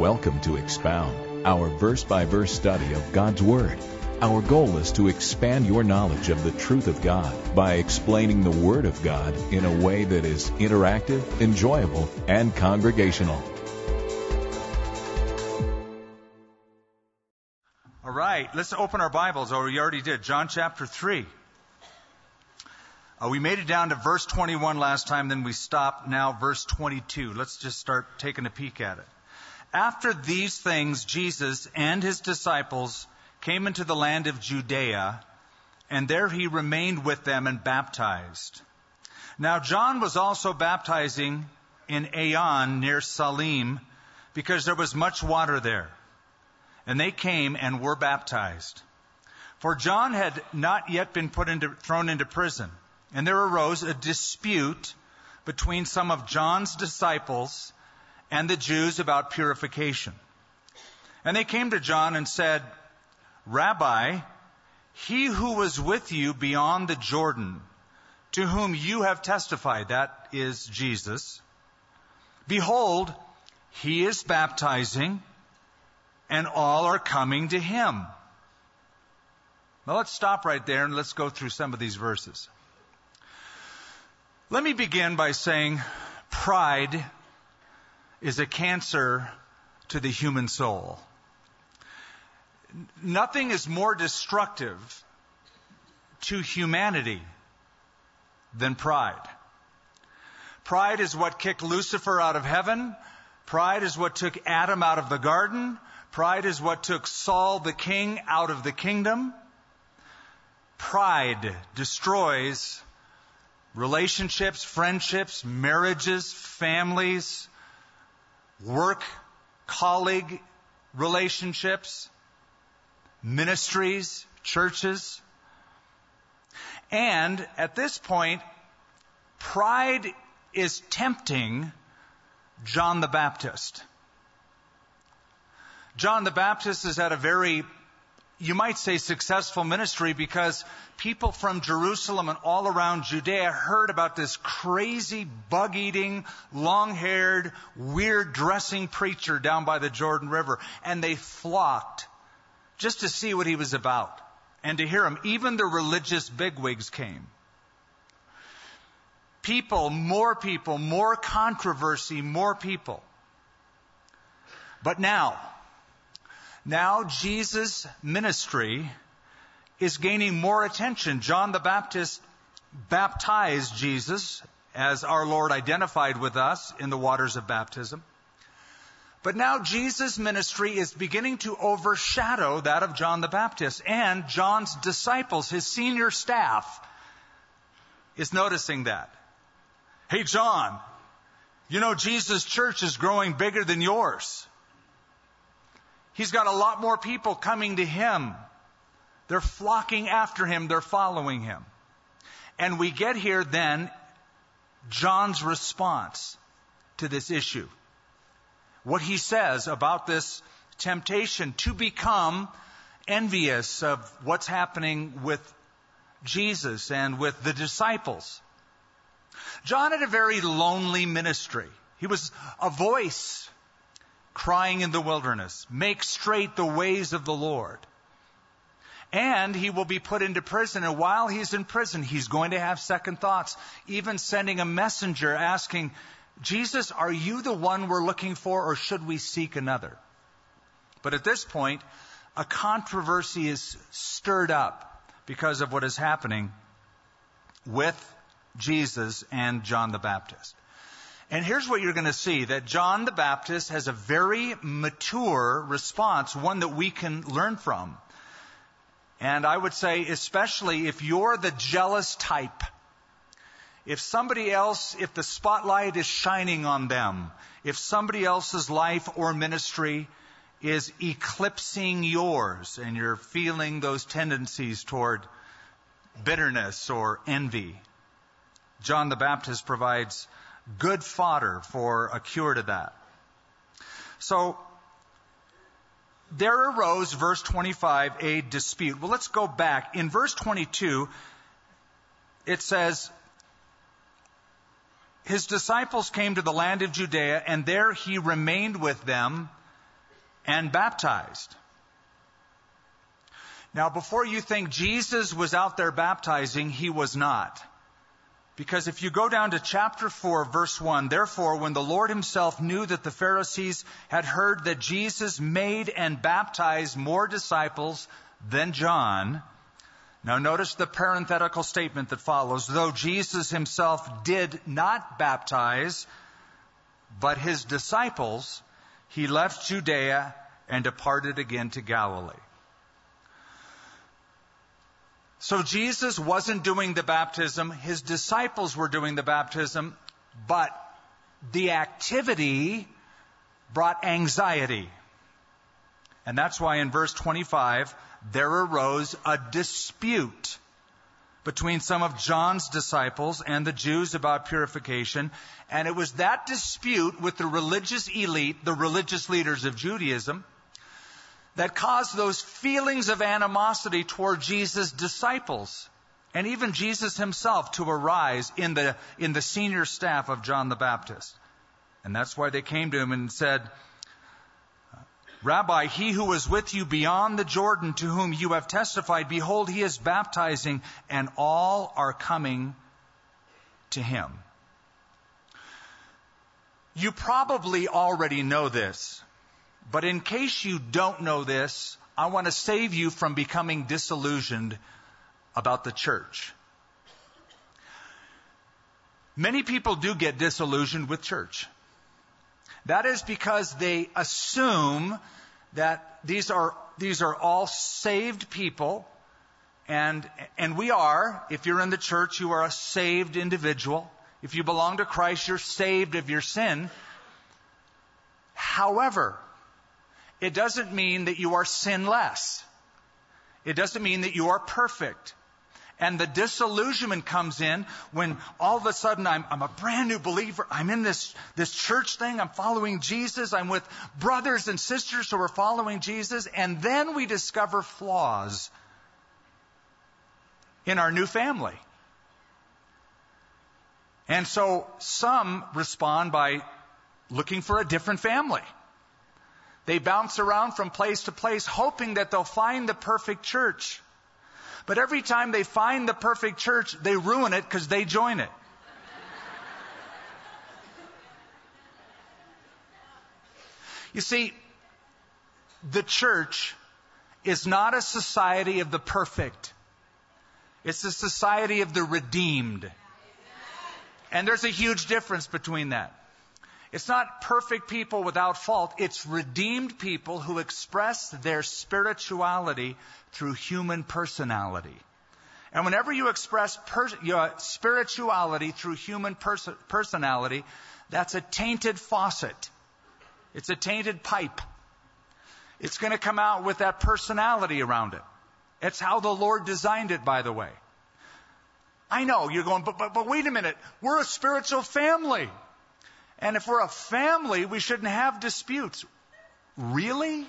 Welcome to Expound, our verse by verse study of God's Word. Our goal is to expand your knowledge of the truth of God by explaining the Word of God in a way that is interactive, enjoyable, and congregational. All right, let's open our Bibles, or we already did. John chapter 3. Uh, we made it down to verse 21 last time, then we stopped. Now, verse 22. Let's just start taking a peek at it. After these things, Jesus and his disciples came into the land of Judea, and there he remained with them and baptized. Now, John was also baptizing in Aenon near Salim, because there was much water there. And they came and were baptized. For John had not yet been put into, thrown into prison. And there arose a dispute between some of John's disciples and the Jews about purification. And they came to John and said, Rabbi, he who was with you beyond the Jordan, to whom you have testified, that is Jesus, behold, he is baptizing, and all are coming to him. Now let's stop right there and let's go through some of these verses. Let me begin by saying pride is a cancer to the human soul. Nothing is more destructive to humanity than pride. Pride is what kicked Lucifer out of heaven. Pride is what took Adam out of the garden. Pride is what took Saul the king out of the kingdom. Pride destroys relationships, friendships, marriages, families, work, colleague relationships, ministries, churches. And at this point, pride is tempting John the Baptist. John the Baptist is at a very you might say successful ministry because people from Jerusalem and all around Judea heard about this crazy, bug eating, long haired, weird dressing preacher down by the Jordan River. And they flocked just to see what he was about and to hear him. Even the religious bigwigs came. People, more people, more controversy, more people. But now, now Jesus' ministry is gaining more attention. John the Baptist baptized Jesus as our Lord identified with us in the waters of baptism. But now Jesus' ministry is beginning to overshadow that of John the Baptist and John's disciples, his senior staff, is noticing that. Hey, John, you know Jesus' church is growing bigger than yours. He's got a lot more people coming to him. They're flocking after him. They're following him. And we get here then John's response to this issue. What he says about this temptation to become envious of what's happening with Jesus and with the disciples. John had a very lonely ministry. He was a voice crying in the wilderness, make straight the ways of the Lord. And he will be put into prison. And while he's in prison, he's going to have second thoughts, even sending a messenger asking, Jesus, are you the one we're looking for, or should we seek another? But at this point, a controversy is stirred up because of what is happening with Jesus and John the Baptist. And here's what you're going to see that John the Baptist has a very mature response, one that we can learn from. And I would say, especially if you're the jealous type, if somebody else, if the spotlight is shining on them, if somebody else's life or ministry is eclipsing yours and you're feeling those tendencies toward bitterness or envy, John the Baptist provides good fodder for a cure to that. So, there arose, verse 25, a dispute. Well, let's go back. In verse 22, it says, His disciples came to the land of Judea, and there he remained with them and baptized. Now, before you think Jesus was out there baptizing, he was not. Because if you go down to chapter 4, verse 1, therefore, when the Lord himself knew that the Pharisees had heard that Jesus made and baptized more disciples than John, now notice the parenthetical statement that follows, though Jesus himself did not baptize, but his disciples, he left Judea and departed again to Galilee. So Jesus wasn't doing the baptism, his disciples were doing the baptism, but the activity brought anxiety. And that's why in verse 25, there arose a dispute between some of John's disciples and the Jews about purification. And it was that dispute with the religious elite, the religious leaders of Judaism, that caused those feelings of animosity toward Jesus' disciples and even Jesus himself to arise in the, in the senior staff of John the Baptist. And that's why they came to him and said, Rabbi, he who was with you beyond the Jordan to whom you have testified, behold, he is baptizing and all are coming to him. You probably already know this. But in case you don't know this, I want to save you from becoming disillusioned about the church. Many people do get disillusioned with church. That is because they assume that these are, these are all saved people, and, and we are. If you're in the church, you are a saved individual. If you belong to Christ, you're saved of your sin. However, it doesn't mean that you are sinless. It doesn't mean that you are perfect. And the disillusionment comes in when all of a sudden I'm, I'm, a brand new believer. I'm in this, this church thing. I'm following Jesus. I'm with brothers and sisters who are following Jesus. And then we discover flaws in our new family. And so some respond by looking for a different family. They bounce around from place to place hoping that they'll find the perfect church. But every time they find the perfect church, they ruin it because they join it. You see, the church is not a society of the perfect. It's a society of the redeemed. And there's a huge difference between that. It's not perfect people without fault. It's redeemed people who express their spirituality through human personality. And whenever you express per- your spirituality through human pers- personality, that's a tainted faucet. It's a tainted pipe. It's going to come out with that personality around it. It's how the Lord designed it, by the way. I know you're going, but, but, but wait a minute. We're a spiritual family. And if we're a family, we shouldn't have disputes. Really?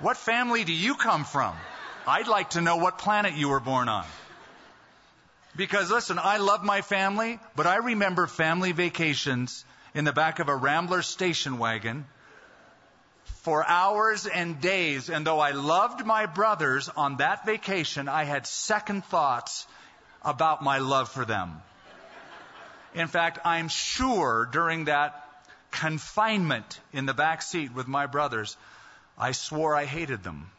What family do you come from? I'd like to know what planet you were born on. Because listen, I love my family, but I remember family vacations in the back of a Rambler station wagon for hours and days. And though I loved my brothers on that vacation, I had second thoughts about my love for them. In fact, I'm sure during that confinement in the back seat with my brothers, I swore I hated them.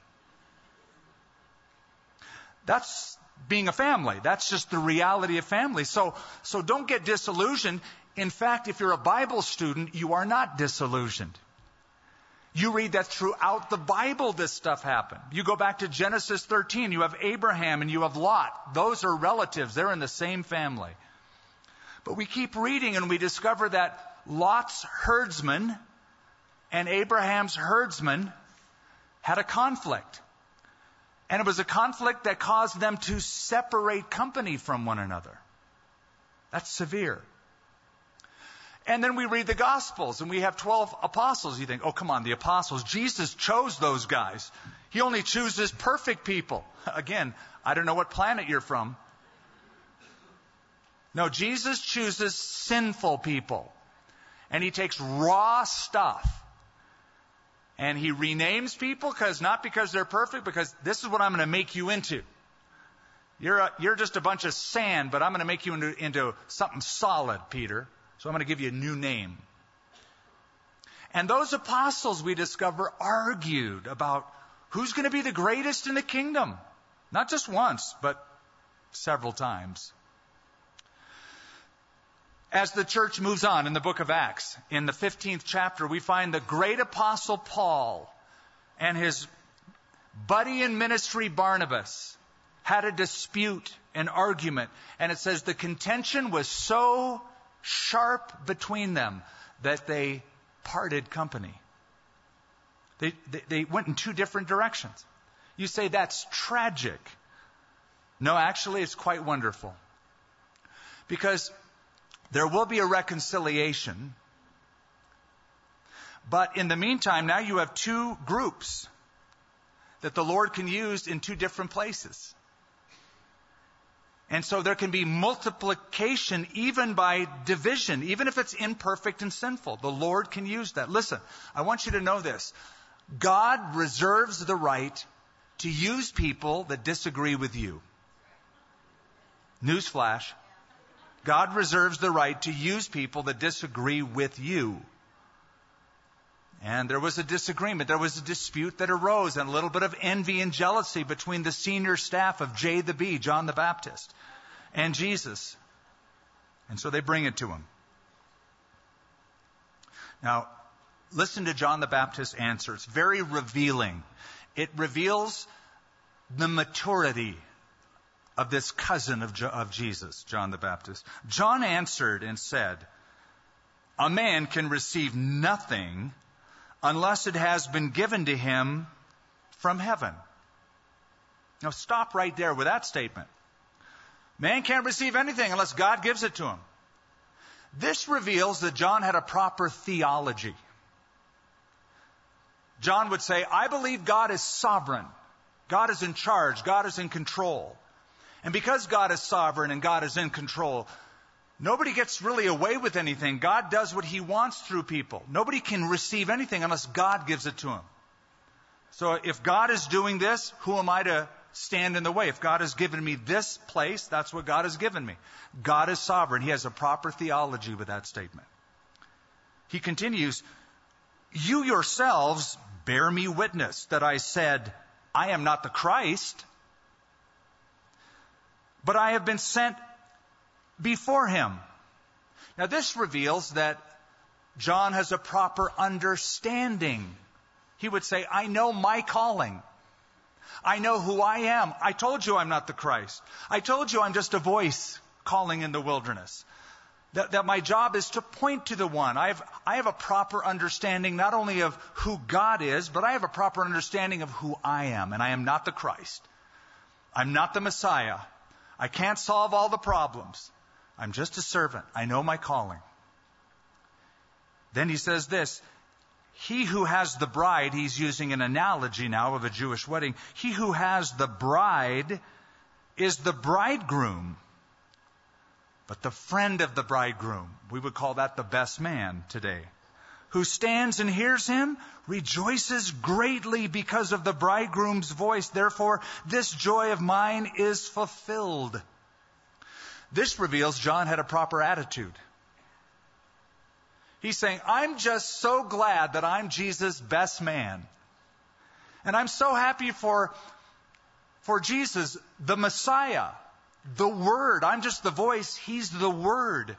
That's being a family. That's just the reality of family. So, so don't get disillusioned. In fact, if you're a Bible student, you are not disillusioned. You read that throughout the Bible, this stuff happened. You go back to Genesis 13, you have Abraham and you have Lot. Those are relatives. They're in the same family. But we keep reading and we discover that Lot's herdsman and Abraham's herdsman had a conflict. And it was a conflict that caused them to separate company from one another. That's severe. And then we read the Gospels and we have 12 apostles. You think, oh, come on, the apostles. Jesus chose those guys. He only chooses perfect people. Again, I don't know what planet you're from. No, Jesus chooses sinful people. And he takes raw stuff And he renames people because not because they're perfect, because this is what I'm going to make you into. You're, a, you're just a bunch of sand, but I'm going to make you into, into something solid, Peter. So I'm going to give you a new name. And those apostles, we discover, argued about who's going to be the greatest in the kingdom. Not just once, but several times. As the church moves on in the book of Acts, in the 15th chapter, we find the great apostle Paul and his buddy in ministry Barnabas had a dispute, an argument, and it says the contention was so sharp between them that they parted company. They, they, they, went in two different directions. You say that's tragic. No, actually, it's quite wonderful. Because there will be a reconciliation. But in the meantime, now you have two groups that the Lord can use in two different places. And so there can be multiplication even by division, even if it's imperfect and sinful. The Lord can use that. Listen, I want you to know this. God reserves the right to use people that disagree with you. Newsflash. God reserves the right to use people that disagree with you. And there was a disagreement. There was a dispute that arose and a little bit of envy and jealousy between the senior staff of J the B, John the Baptist, and Jesus. And so they bring it to him. Now, listen to John the Baptist's answer. It's very revealing. It reveals the maturity of this cousin of, of Jesus, John the Baptist. John answered and said, A man can receive nothing unless it has been given to him from heaven. Now stop right there with that statement. Man can't receive anything unless God gives it to him. This reveals that John had a proper theology. John would say, I believe God is sovereign. God is in charge. God is in control. And because God is sovereign and God is in control, nobody gets really away with anything. God does what he wants through people. Nobody can receive anything unless God gives it to him. So if God is doing this, who am I to stand in the way? If God has given me this place, that's what God has given me. God is sovereign. He has a proper theology with that statement. He continues, You yourselves bear me witness that I said, I am not the Christ but I have been sent before him. Now, this reveals that John has a proper understanding. He would say, I know my calling. I know who I am. I told you I'm not the Christ. I told you I'm just a voice calling in the wilderness. That, that my job is to point to the one. I have, I have a proper understanding not only of who God is, but I have a proper understanding of who I am. And I am not the Christ. I'm not the Messiah. I can't solve all the problems. I'm just a servant. I know my calling. Then he says this He who has the bride, he's using an analogy now of a Jewish wedding. He who has the bride is the bridegroom. But the friend of the bridegroom, we would call that the best man today who stands and hears him rejoices greatly because of the bridegroom's voice. Therefore, this joy of mine is fulfilled. This reveals John had a proper attitude. He's saying, I'm just so glad that I'm Jesus' best man. And I'm so happy for, for Jesus, the Messiah, the Word. I'm just the voice, He's the Word.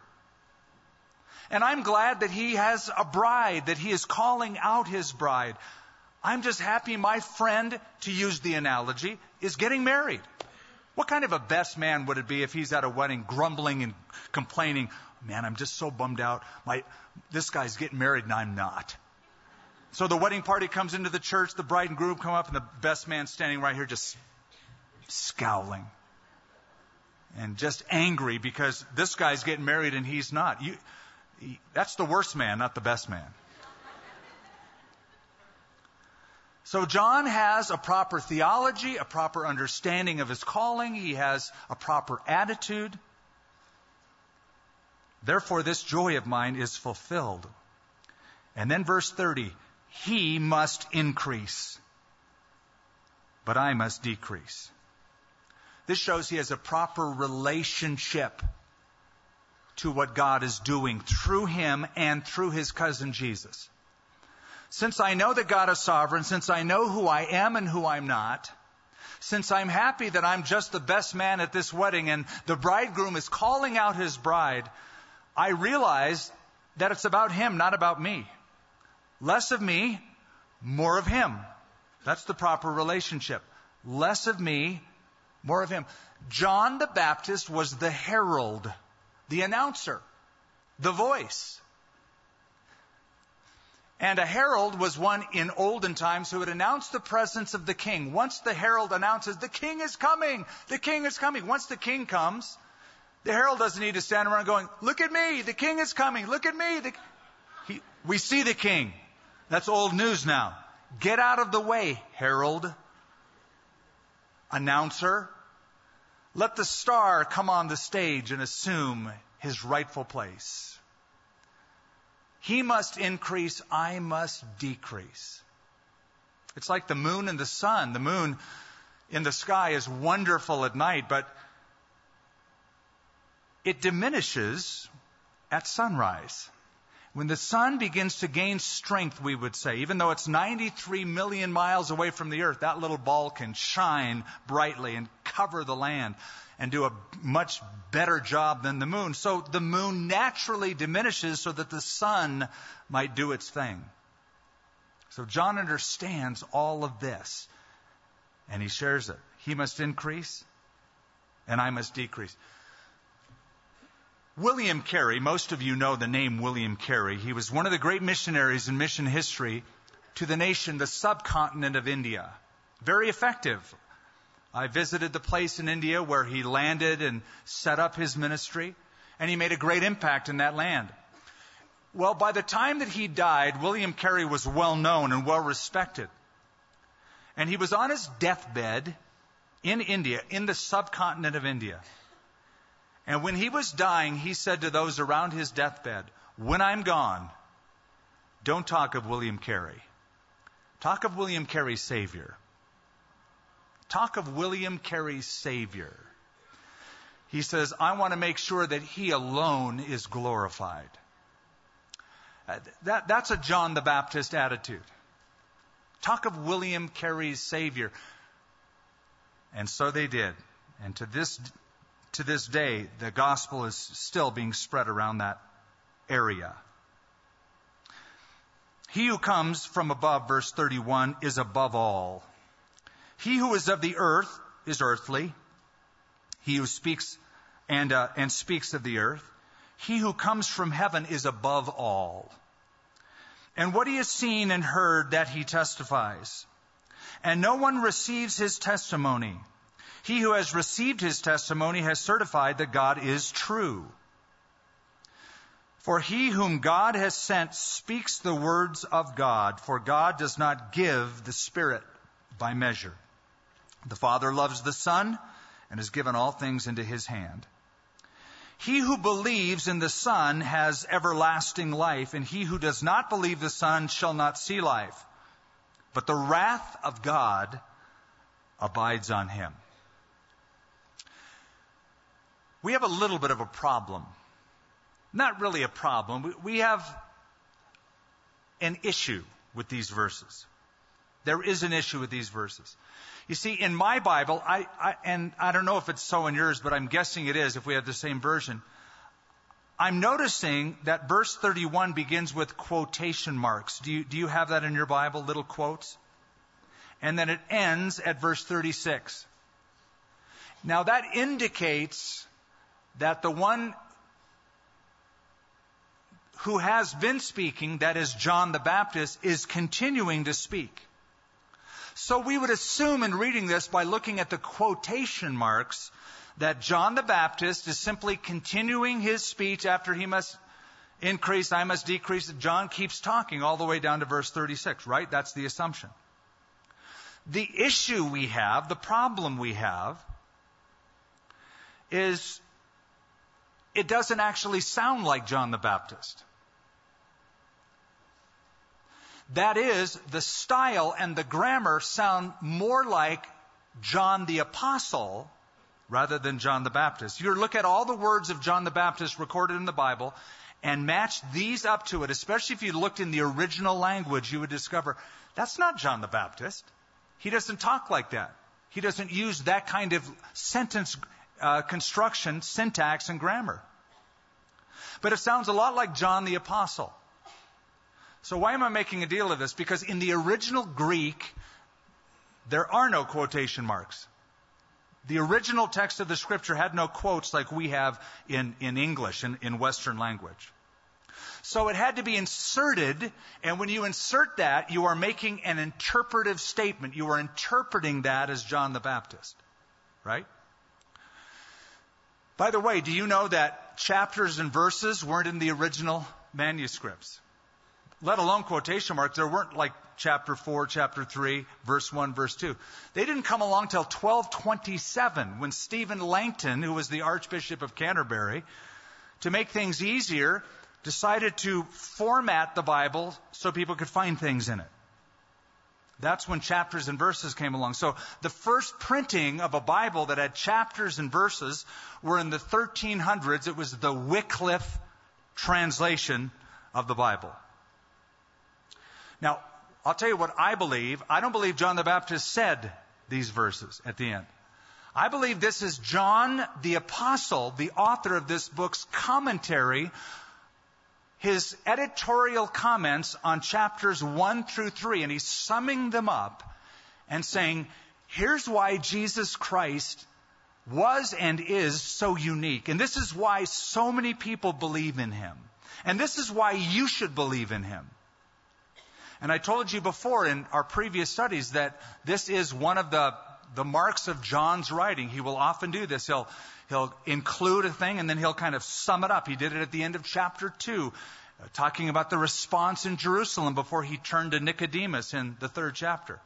And I'm glad that he has a bride, that he is calling out his bride. I'm just happy my friend, to use the analogy, is getting married. What kind of a best man would it be if he's at a wedding grumbling and complaining, man, I'm just so bummed out. My, this guy's getting married and I'm not. So the wedding party comes into the church, the bride and groom come up, and the best man standing right here just scowling and just angry because this guy's getting married and he's not. You, that's the worst man, not the best man. So John has a proper theology, a proper understanding of his calling. He has a proper attitude. Therefore, this joy of mine is fulfilled. And then verse 30 he must increase, but I must decrease. This shows he has a proper relationship to what God is doing through him and through his cousin Jesus. Since I know that God is sovereign, since I know who I am and who I'm not, since I'm happy that I'm just the best man at this wedding and the bridegroom is calling out his bride, I realize that it's about him, not about me. Less of me, more of him. That's the proper relationship. Less of me, more of him. John the Baptist was the herald, the announcer, the voice. And a herald was one in olden times who would announce the presence of the king. Once the herald announces, the king is coming, the king is coming. Once the king comes, the herald doesn't need to stand around going, look at me, the king is coming, look at me. He, we see the king. That's old news now. Get out of the way, herald, announcer. Let the star come on the stage and assume his rightful place. He must increase, I must decrease. It's like the moon and the sun. The moon in the sky is wonderful at night, but it diminishes at sunrise. When the sun begins to gain strength, we would say, even though it's 93 million miles away from the earth, that little ball can shine brightly and cover the land and do a much better job than the moon. So the moon naturally diminishes so that the sun might do its thing. So John understands all of this and he shares it. He must increase and I must decrease. William Carey, most of you know the name William Carey. He was one of the great missionaries in mission history to the nation, the subcontinent of India. Very effective. I visited the place in India where he landed and set up his ministry, and he made a great impact in that land. Well, by the time that he died, William Carey was well known and well respected. And he was on his deathbed in India, in the subcontinent of India. And when he was dying, he said to those around his deathbed, When I'm gone, don't talk of William Carey. Talk of William Carey's Savior. Talk of William Carey's Savior. He says, I want to make sure that He alone is glorified. Uh, that, that's a John the Baptist attitude. Talk of William Carey's Savior. And so they did. And to this, to this day, the gospel is still being spread around that area. He who comes from above, verse 31, is above all. He who is of the earth is earthly. He who speaks and, uh, and speaks of the earth. He who comes from heaven is above all. And what he has seen and heard, that he testifies. And no one receives his testimony. He who has received his testimony has certified that God is true. For he whom God has sent speaks the words of God, for God does not give the Spirit by measure. The Father loves the Son and has given all things into his hand. He who believes in the Son has everlasting life, and he who does not believe the Son shall not see life. But the wrath of God abides on him. We have a little bit of a problem. Not really a problem. We have an issue with these verses. There is an issue with these verses. You see, in my Bible, I, I, and I don't know if it's so in yours, but I'm guessing it is if we have the same version. I'm noticing that verse 31 begins with quotation marks. Do you, do you have that in your Bible, little quotes? And then it ends at verse 36. Now that indicates that the one who has been speaking, that is John the Baptist, is continuing to speak. So we would assume in reading this by looking at the quotation marks that John the Baptist is simply continuing his speech after he must increase, I must decrease. John keeps talking all the way down to verse 36, right? That's the assumption. The issue we have, the problem we have, is it doesn't actually sound like John the Baptist. That is, the style and the grammar sound more like John the Apostle rather than John the Baptist. You look at all the words of John the Baptist recorded in the Bible and match these up to it, especially if you looked in the original language, you would discover that's not John the Baptist. He doesn't talk like that. He doesn't use that kind of sentence uh, construction, syntax, and grammar. But it sounds a lot like John the Apostle. So why am I making a deal of this? Because in the original Greek, there are no quotation marks. The original text of the scripture had no quotes like we have in, in English, in, in Western language. So it had to be inserted, and when you insert that, you are making an interpretive statement. You are interpreting that as John the Baptist. Right? By the way, do you know that chapters and verses weren't in the original manuscripts? Let alone quotation marks. There weren't like chapter 4, chapter 3, verse 1, verse 2. They didn't come along till 1227 when Stephen Langton, who was the Archbishop of Canterbury, to make things easier, decided to format the Bible so people could find things in it. That's when chapters and verses came along. So the first printing of a Bible that had chapters and verses were in the 1300s. It was the Wycliffe translation of the Bible. Now, I'll tell you what I believe. I don't believe John the Baptist said these verses at the end. I believe this is John the Apostle, the author of this book's commentary his editorial comments on chapters 1 through 3, and he's summing them up and saying, here's why Jesus Christ was and is so unique. And this is why so many people believe in him. And this is why you should believe in him. And I told you before in our previous studies that this is one of the, the marks of John's writing. He will often do this. He'll, he'll include a thing and then he'll kind of sum it up. He did it at the end of chapter 2, uh, talking about the response in Jerusalem before he turned to Nicodemus in the third chapter.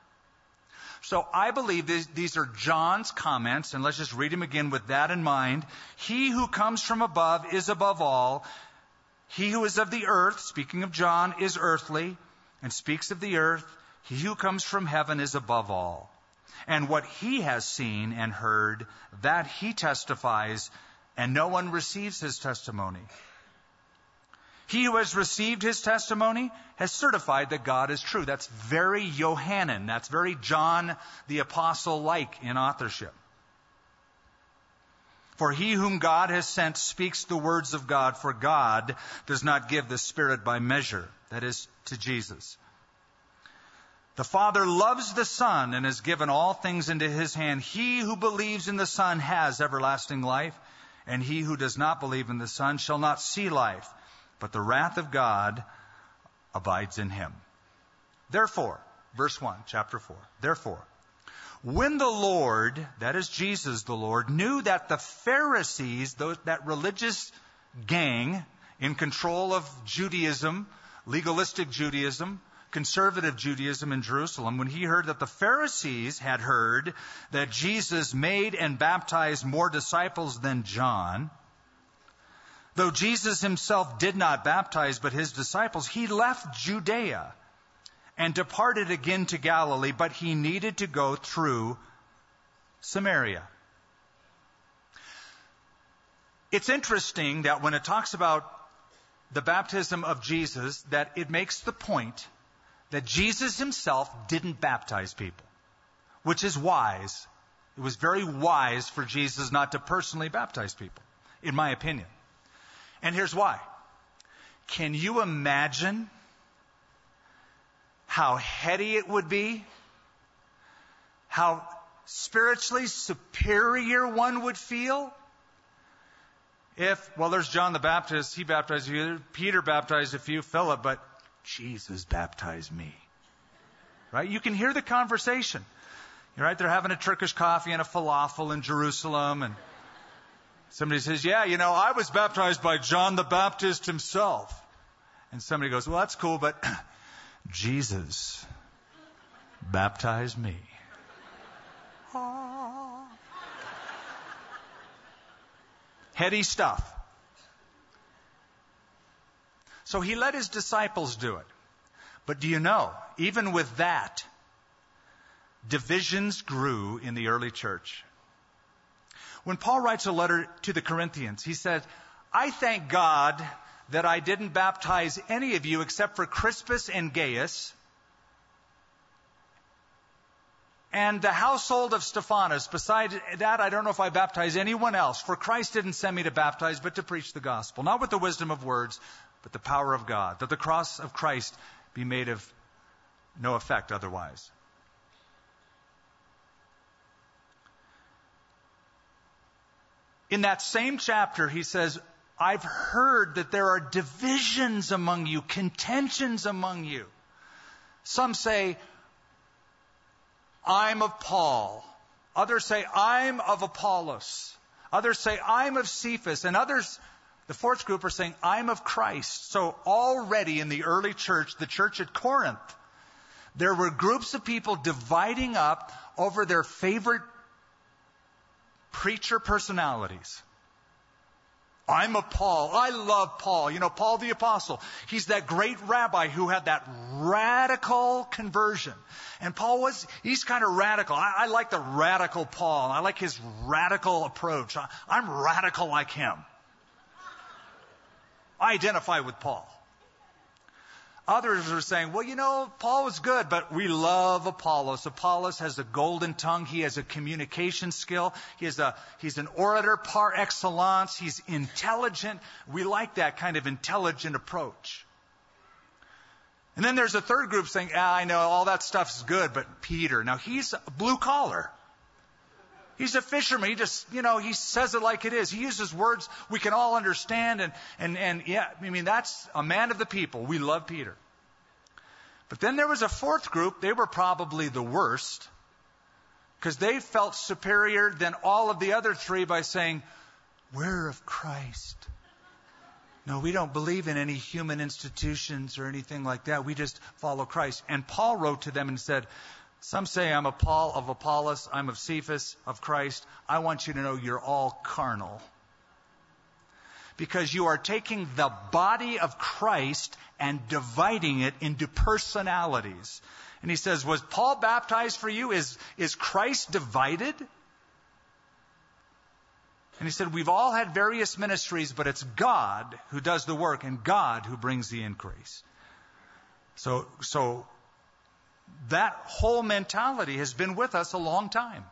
So I believe these, these are John's comments, and let's just read them again with that in mind. He who comes from above is above all. He who is of the earth, speaking of John, is earthly and speaks of the earth. He who comes from heaven is above all and what he has seen and heard, that he testifies, and no one receives his testimony. He who has received his testimony has certified that God is true. That's very Johannine. That's very John the Apostle like in authorship. For he whom God has sent speaks the words of God, for God does not give the Spirit by measure. That is, to Jesus. The Father loves the Son and has given all things into his hand. He who believes in the Son has everlasting life, and he who does not believe in the Son shall not see life, but the wrath of God abides in him. Therefore, verse 1, chapter 4, therefore, when the Lord, that is Jesus the Lord, knew that the Pharisees, those, that religious gang in control of Judaism, legalistic Judaism, conservative Judaism in Jerusalem when he heard that the Pharisees had heard that Jesus made and baptized more disciples than John. Though Jesus himself did not baptize but his disciples, he left Judea and departed again to Galilee, but he needed to go through Samaria. It's interesting that when it talks about the baptism of Jesus, that it makes the point that Jesus himself didn't baptize people, which is wise. It was very wise for Jesus not to personally baptize people, in my opinion. And here's why. Can you imagine how heady it would be? How spiritually superior one would feel? If, well, there's John the Baptist, he baptized few, Peter baptized a few, Philip, but Jesus baptized me. Right? You can hear the conversation. You're right, they're having a Turkish coffee and a falafel in Jerusalem and somebody says, yeah, you know, I was baptized by John the Baptist himself. And somebody goes, well, that's cool, but Jesus baptized me. Heady stuff. So he let his disciples do it. But do you know, even with that, divisions grew in the early church. When Paul writes a letter to the Corinthians, he said, I thank God that I didn't baptize any of you except for Crispus and Gaius and the household of Stephanas. Besides that, I don't know if I baptize anyone else, for Christ didn't send me to baptize, but to preach the gospel, not with the wisdom of words, but the power of God, that the cross of Christ be made of no effect otherwise. In that same chapter, he says, I've heard that there are divisions among you, contentions among you. Some say, I'm of Paul. Others say, I'm of Apollos. Others say, I'm of Cephas. And others, the fourth group, are saying, I'm of Christ. So already in the early church, the church at Corinth, there were groups of people dividing up over their favorite preacher personalities. I'm a Paul. I love Paul. You know, Paul the Apostle. He's that great rabbi who had that radical conversion. And Paul was, he's kind of radical. I, I like the radical Paul. I like his radical approach. I, I'm radical like him. I identify with Paul. Others are saying, well, you know, Paul was good, but we love Apollos. Apollos has a golden tongue. He has a communication skill. He is a, he's an orator par excellence. He's intelligent. We like that kind of intelligent approach. And then there's a third group saying, ah, I know all that stuff's good, but Peter, now he's blue collar. He's a fisherman. He just, you know, he says it like it is. He uses words we can all understand. And, and, and yeah, I mean, that's a man of the people. We love Peter. But then there was a fourth group. They were probably the worst because they felt superior than all of the other three by saying, We're of Christ. No, we don't believe in any human institutions or anything like that. We just follow Christ. And Paul wrote to them and said, some say I'm a Paul of Apollos, I'm of Cephas, of Christ. I want you to know you're all carnal. Because you are taking the body of Christ and dividing it into personalities. And he says, Was Paul baptized for you? Is, is Christ divided? And he said, We've all had various ministries, but it's God who does the work and God who brings the increase. So, so that whole mentality has been with us a long time.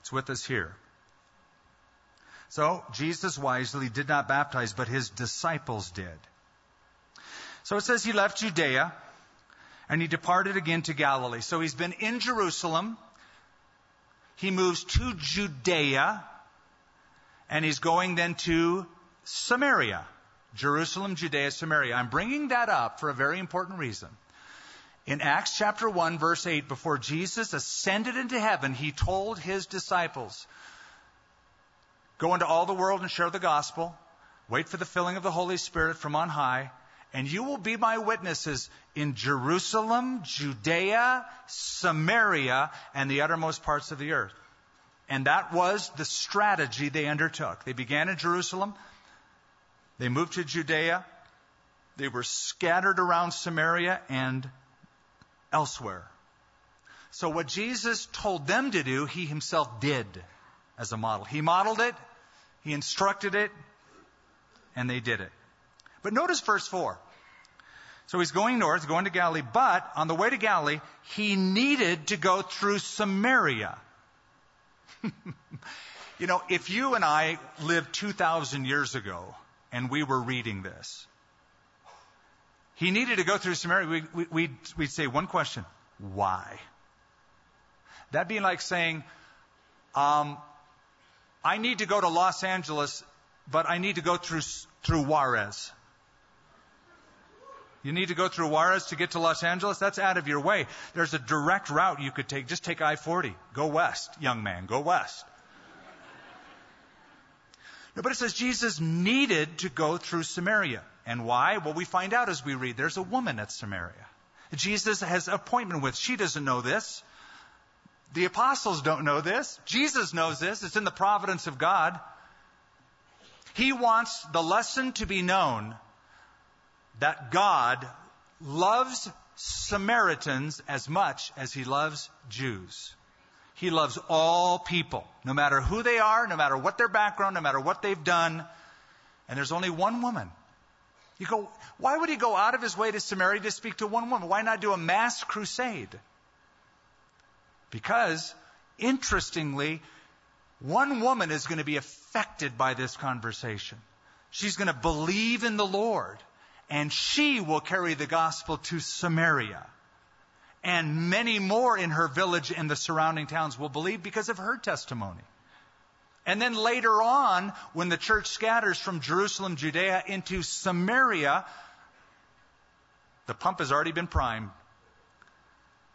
It's with us here. So, Jesus wisely did not baptize, but his disciples did. So it says he left Judea and he departed again to Galilee. So he's been in Jerusalem. He moves to Judea and he's going then to Samaria. Jerusalem, Judea, Samaria. I'm bringing that up for a very important reason. In Acts chapter 1, verse 8, before Jesus ascended into heaven, he told his disciples, Go into all the world and share the gospel. Wait for the filling of the Holy Spirit from on high. And you will be my witnesses in Jerusalem, Judea, Samaria, and the uttermost parts of the earth. And that was the strategy they undertook. They began in Jerusalem. They moved to Judea. They were scattered around Samaria and elsewhere. So what Jesus told them to do, he himself did as a model. He modeled it, he instructed it, and they did it. But notice verse 4. So he's going north, going to Galilee, but on the way to Galilee, he needed to go through Samaria. you know, if you and I lived 2,000 years ago and we were reading this, he needed to go through Samaria. We, we, we'd, we'd say one question why? That'd be like saying, um, I need to go to Los Angeles, but I need to go through, through Juarez. You need to go through Juarez to get to Los Angeles? That's out of your way. There's a direct route you could take. Just take I 40. Go west, young man. Go west. No, but it says Jesus needed to go through Samaria. And why? Well, we find out as we read. There's a woman at Samaria. Jesus has appointment with. She doesn't know this. The apostles don't know this. Jesus knows this. It's in the providence of God. He wants the lesson to be known that God loves Samaritans as much as he loves Jews. He loves all people, no matter who they are, no matter what their background, no matter what they've done. And there's only one woman. You go, why would he go out of his way to Samaria to speak to one woman? Why not do a mass crusade? Because, interestingly, one woman is going to be affected by this conversation. She's going to believe in the Lord, and she will carry the gospel to Samaria. And many more in her village and the surrounding towns will believe because of her testimony. And then later on, when the church scatters from Jerusalem, Judea into Samaria, the pump has already been primed.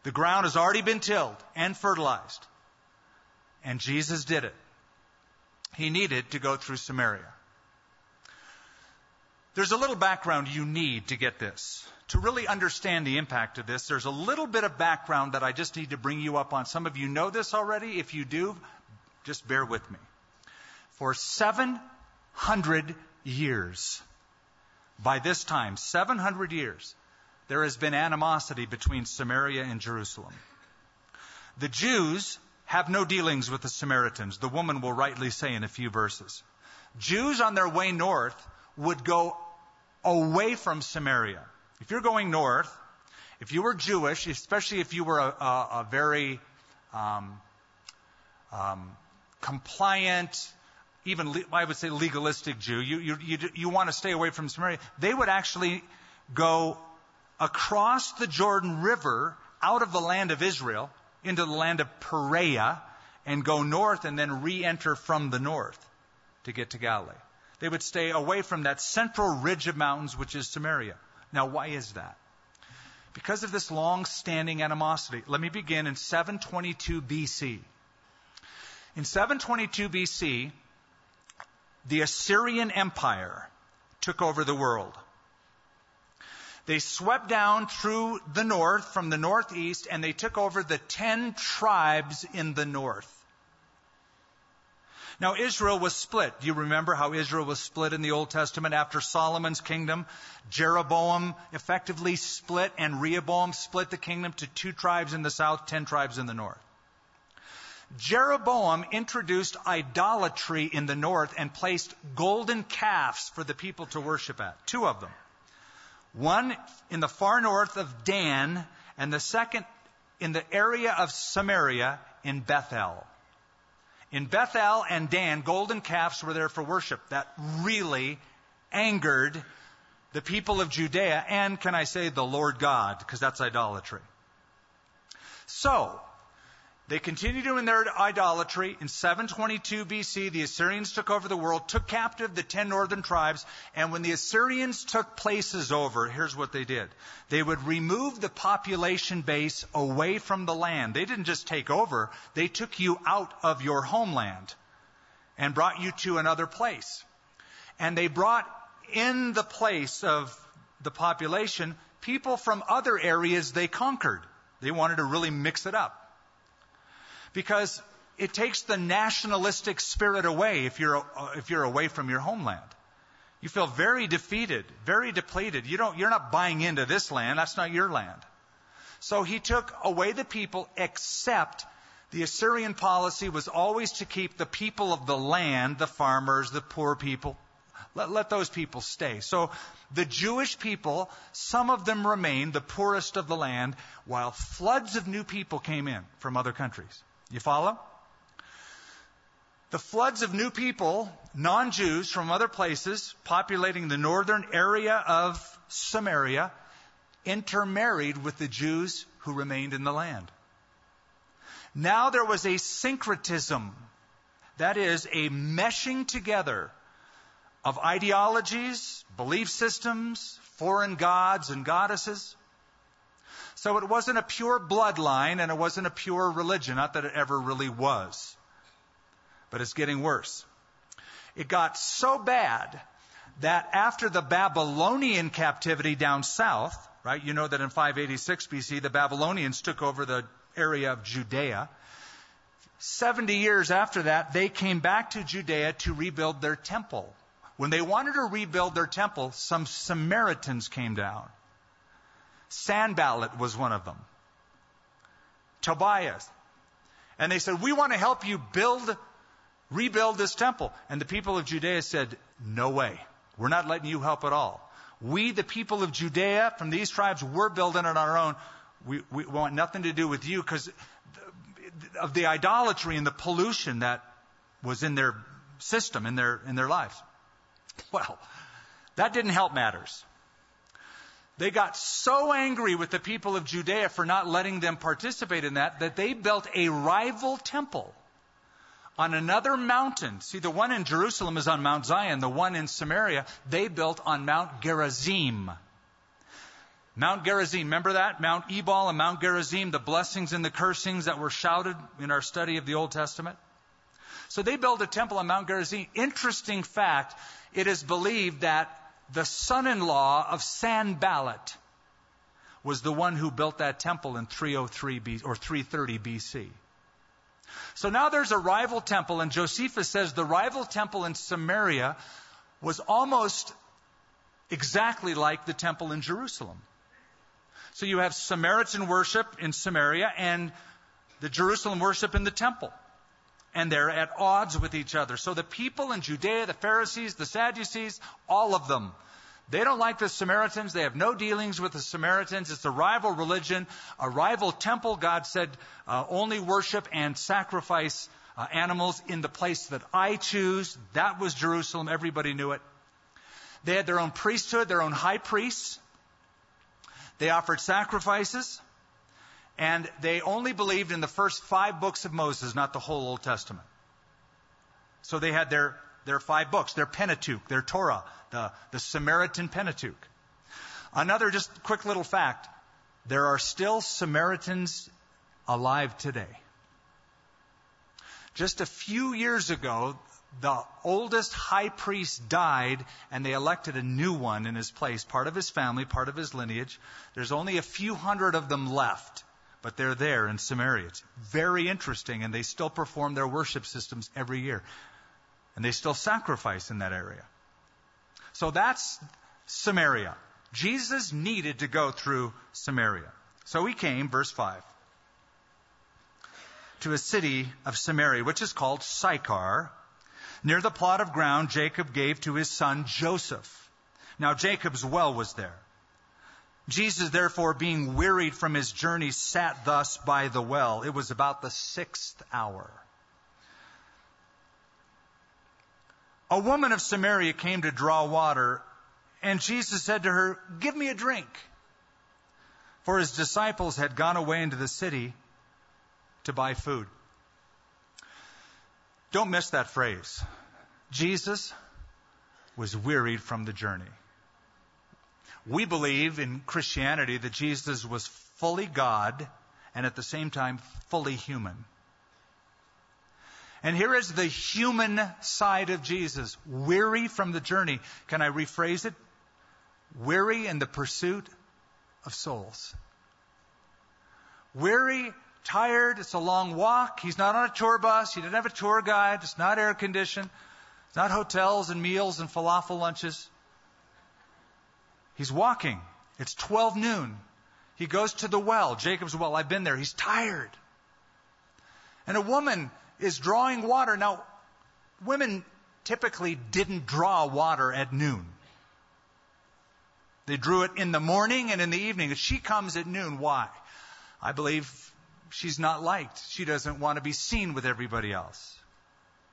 The ground has already been tilled and fertilized. And Jesus did it. He needed to go through Samaria. There's a little background you need to get this. To really understand the impact of this, there's a little bit of background that I just need to bring you up on. Some of you know this already. If you do, just bear with me. For 700 years, by this time, 700 years, there has been animosity between Samaria and Jerusalem. The Jews have no dealings with the Samaritans, the woman will rightly say in a few verses. Jews on their way north would go away from Samaria. If you're going north, if you were Jewish, especially if you were a, a, a very um, um, compliant, even I would say legalistic Jew, you, you, you, you want to stay away from Samaria, they would actually go across the Jordan River out of the land of Israel into the land of Perea and go north and then re enter from the north to get to Galilee. They would stay away from that central ridge of mountains, which is Samaria. Now, why is that? Because of this long standing animosity. Let me begin in 722 BC. In 722 BC, the Assyrian Empire took over the world. They swept down through the north from the northeast and they took over the ten tribes in the north. Now, Israel was split. Do you remember how Israel was split in the Old Testament after Solomon's kingdom? Jeroboam effectively split, and Rehoboam split the kingdom to two tribes in the south, ten tribes in the north. Jeroboam introduced idolatry in the north and placed golden calves for the people to worship at. Two of them. One in the far north of Dan, and the second in the area of Samaria in Bethel. In Bethel and Dan, golden calves were there for worship. That really angered the people of Judea and, can I say, the Lord God, because that's idolatry. So, they continued in their idolatry. In 722 BC, the Assyrians took over the world, took captive the ten northern tribes, and when the Assyrians took places over, here's what they did. They would remove the population base away from the land. They didn't just take over, they took you out of your homeland and brought you to another place. And they brought in the place of the population people from other areas they conquered. They wanted to really mix it up because it takes the nationalistic spirit away if you're, if you're away from your homeland. You feel very defeated, very depleted. You don't, you're not buying into this land. That's not your land. So he took away the people except the Assyrian policy was always to keep the people of the land, the farmers, the poor people, let, let those people stay. So the Jewish people, some of them remained the poorest of the land, while floods of new people came in from other countries. You follow? The floods of new people, non Jews from other places, populating the northern area of Samaria, intermarried with the Jews who remained in the land. Now there was a syncretism, that is, a meshing together of ideologies, belief systems, foreign gods and goddesses. So it wasn't a pure bloodline and it wasn't a pure religion. Not that it ever really was. But it's getting worse. It got so bad that after the Babylonian captivity down south, right, you know that in 586 BC, the Babylonians took over the area of Judea. 70 years after that, they came back to Judea to rebuild their temple. When they wanted to rebuild their temple, some Samaritans came down Sanballat was one of them. Tobias. And they said, We want to help you build, rebuild this temple. And the people of Judea said, No way. We're not letting you help at all. We, the people of Judea, from these tribes, we're building it on our own. We, we want nothing to do with you because of the idolatry and the pollution that was in their system, in their, in their lives. Well, that didn't help matters. They got so angry with the people of Judea for not letting them participate in that that they built a rival temple on another mountain. See, the one in Jerusalem is on Mount Zion. The one in Samaria, they built on Mount Gerizim. Mount Gerizim, remember that? Mount Ebal and Mount Gerizim, the blessings and the cursings that were shouted in our study of the Old Testament. So they built a temple on Mount Gerizim. Interesting fact, it is believed that the son-in-law of Sanballat was the one who built that temple in 303 B, or 330 BC. So now there's a rival temple, and Josephus says the rival temple in Samaria was almost exactly like the temple in Jerusalem. So you have Samaritan worship in Samaria and the Jerusalem worship in the temple. And they're at odds with each other. So the people in Judea, the Pharisees, the Sadducees, all of them they don't like the Samaritans. They have no dealings with the Samaritans. It's a rival religion, a rival temple. God said, uh, only worship and sacrifice uh, animals in the place that I choose. That was Jerusalem. Everybody knew it. They had their own priesthood, their own high priests. They offered sacrifices. And they only believed in the first five books of Moses, not the whole Old Testament. So they had their, their five books, their Pentateuch, their Torah, the, the Samaritan Pentateuch. Another just quick little fact there are still Samaritans alive today. Just a few years ago, the oldest high priest died, and they elected a new one in his place, part of his family, part of his lineage. There's only a few hundred of them left, but they're there in Samaria. It's very interesting, and they still perform their worship systems every year. And they still sacrifice in that area. So that's Samaria. Jesus needed to go through Samaria. So he came, verse 5, to a city of Samaria, which is called Sychar, near the plot of ground Jacob gave to his son Joseph. Now Jacob's well was there. Jesus, therefore, being wearied from his journey, sat thus by the well. It was about the sixth hour. A woman of Samaria came to draw water, and Jesus said to her, Give me a drink. For his disciples had gone away into the city to buy food. Don't miss that phrase. Jesus was wearied from the journey. We believe in Christianity that Jesus was fully God and at the same time fully human. And here is the human side of Jesus, weary from the journey. Can I rephrase it? Weary in the pursuit of souls. Weary, tired, it's a long walk. He's not on a tour bus. He didn't have a tour guide. It's not air conditioned. It's not hotels and meals and falafel lunches. He's walking. It's 12 noon. He goes to the well, Jacob's well. I've been there. He's tired. And a woman is drawing water. Now, women typically didn't draw water at noon. They drew it in the morning and in the evening. If she comes at noon. Why? I believe she's not liked. She doesn't want to be seen with everybody else.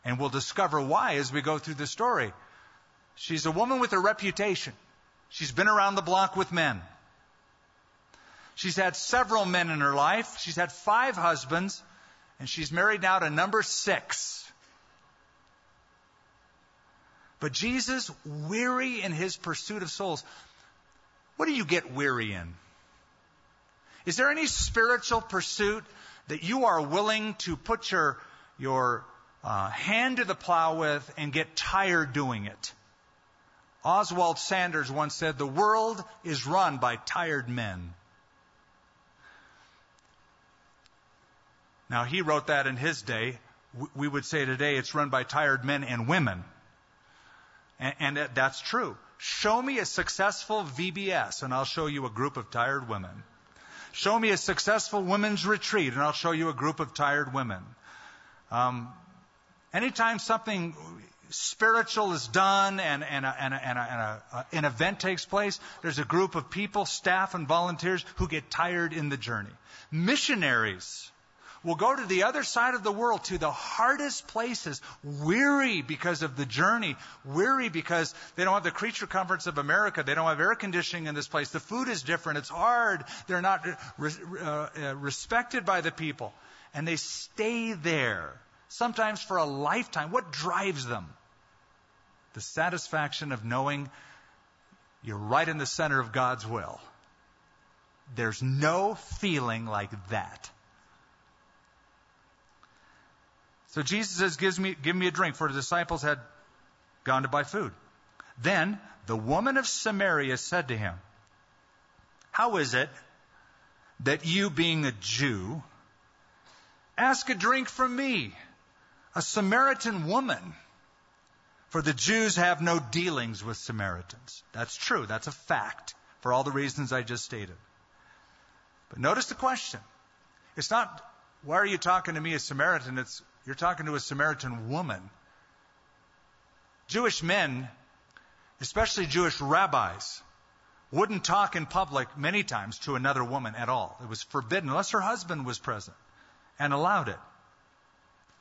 And we'll discover why as we go through the story. She's a woman with a reputation. She's been around the block with men. She's had several men in her life. She's had five husbands and she's married now to number six. But Jesus, weary in his pursuit of souls, what do you get weary in? Is there any spiritual pursuit that you are willing to put your, your uh, hand to the plow with and get tired doing it? Oswald Sanders once said, The world is run by tired men. Now, he wrote that in his day. We would say today it's run by tired men and women. And, that's true. Show me a successful VBS, and I'll show you a group of tired women. Show me a successful women's retreat, and I'll show you a group of tired women. Um, anytime something spiritual is done and, and, a, and, a, and, a, and an event takes place, there's a group of people, staff and volunteers, who get tired in the journey. Missionaries will go to the other side of the world, to the hardest places, weary because of the journey, weary because they don't have the creature comforts of America. They don't have air conditioning in this place. The food is different. It's hard. They're not uh, uh, respected by the people. And they stay there, sometimes for a lifetime. What drives them? The satisfaction of knowing you're right in the center of God's will. There's no feeling like that. So Jesus says, Give me, give me a drink, for the disciples had gone to buy food. Then the woman of Samaria said to him, How is it that you, being a Jew, ask a drink from me, a Samaritan woman? For the Jews have no dealings with Samaritans. That's true. That's a fact for all the reasons I just stated. But notice the question. It's not, why are you talking to me, a Samaritan? It's, you're talking to a Samaritan woman. Jewish men, especially Jewish rabbis, wouldn't talk in public many times to another woman at all. It was forbidden unless her husband was present and allowed it.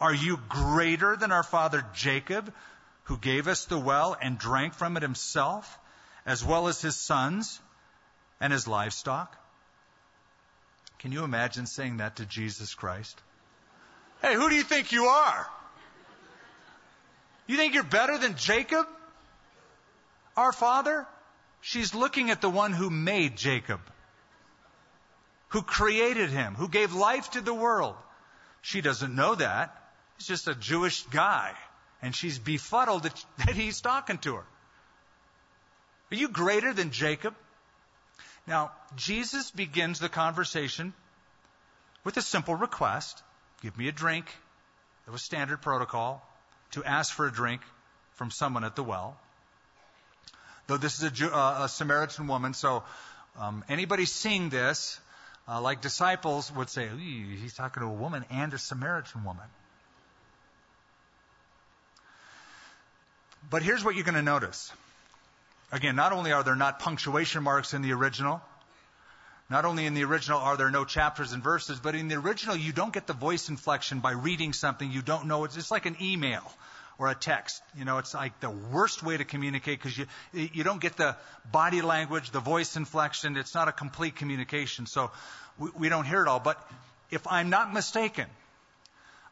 Are you greater than our father Jacob, who gave us the well and drank from it himself, as well as his sons and his livestock? Can you imagine saying that to Jesus Christ? Hey, who do you think you are? You think you're better than Jacob? Our father? She's looking at the one who made Jacob, who created him, who gave life to the world. She doesn't know that. He's just a Jewish guy. And she's befuddled that, that he's talking to her. Are you greater than Jacob? Now, Jesus begins the conversation with a simple request give me a drink. It was standard protocol to ask for a drink from someone at the well. Though this is a, uh, a Samaritan woman, so um, anybody seeing this, uh, like disciples, would say, he's talking to a woman and a Samaritan woman. But here's what you're going to notice. Again, not only are there not punctuation marks in the original, not only in the original are there no chapters and verses, but in the original you don't get the voice inflection by reading something you don't know. It's just like an email or a text. You know, it's like the worst way to communicate because you you don't get the body language, the voice inflection. It's not a complete communication, so we, we don't hear it all. But if I'm not mistaken,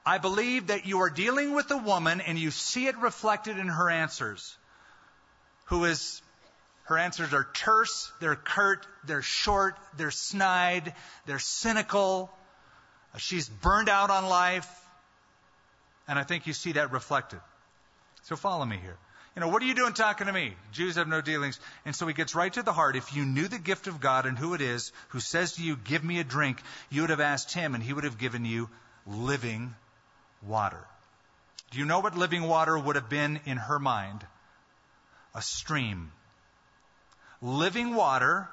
I believe that you are dealing with a woman and you see it reflected in her answers, who is her answers are terse, they're curt, they're short, they're snide, they're cynical. She's burned out on life. And I think you see that reflected. So follow me here. You know, what are you doing talking to me? Jews have no dealings. And so he gets right to the heart. If you knew the gift of God and who it is who says to you, give me a drink, you would have asked him and he would have given you living water. Do you know what living water would have been in her mind? A stream living water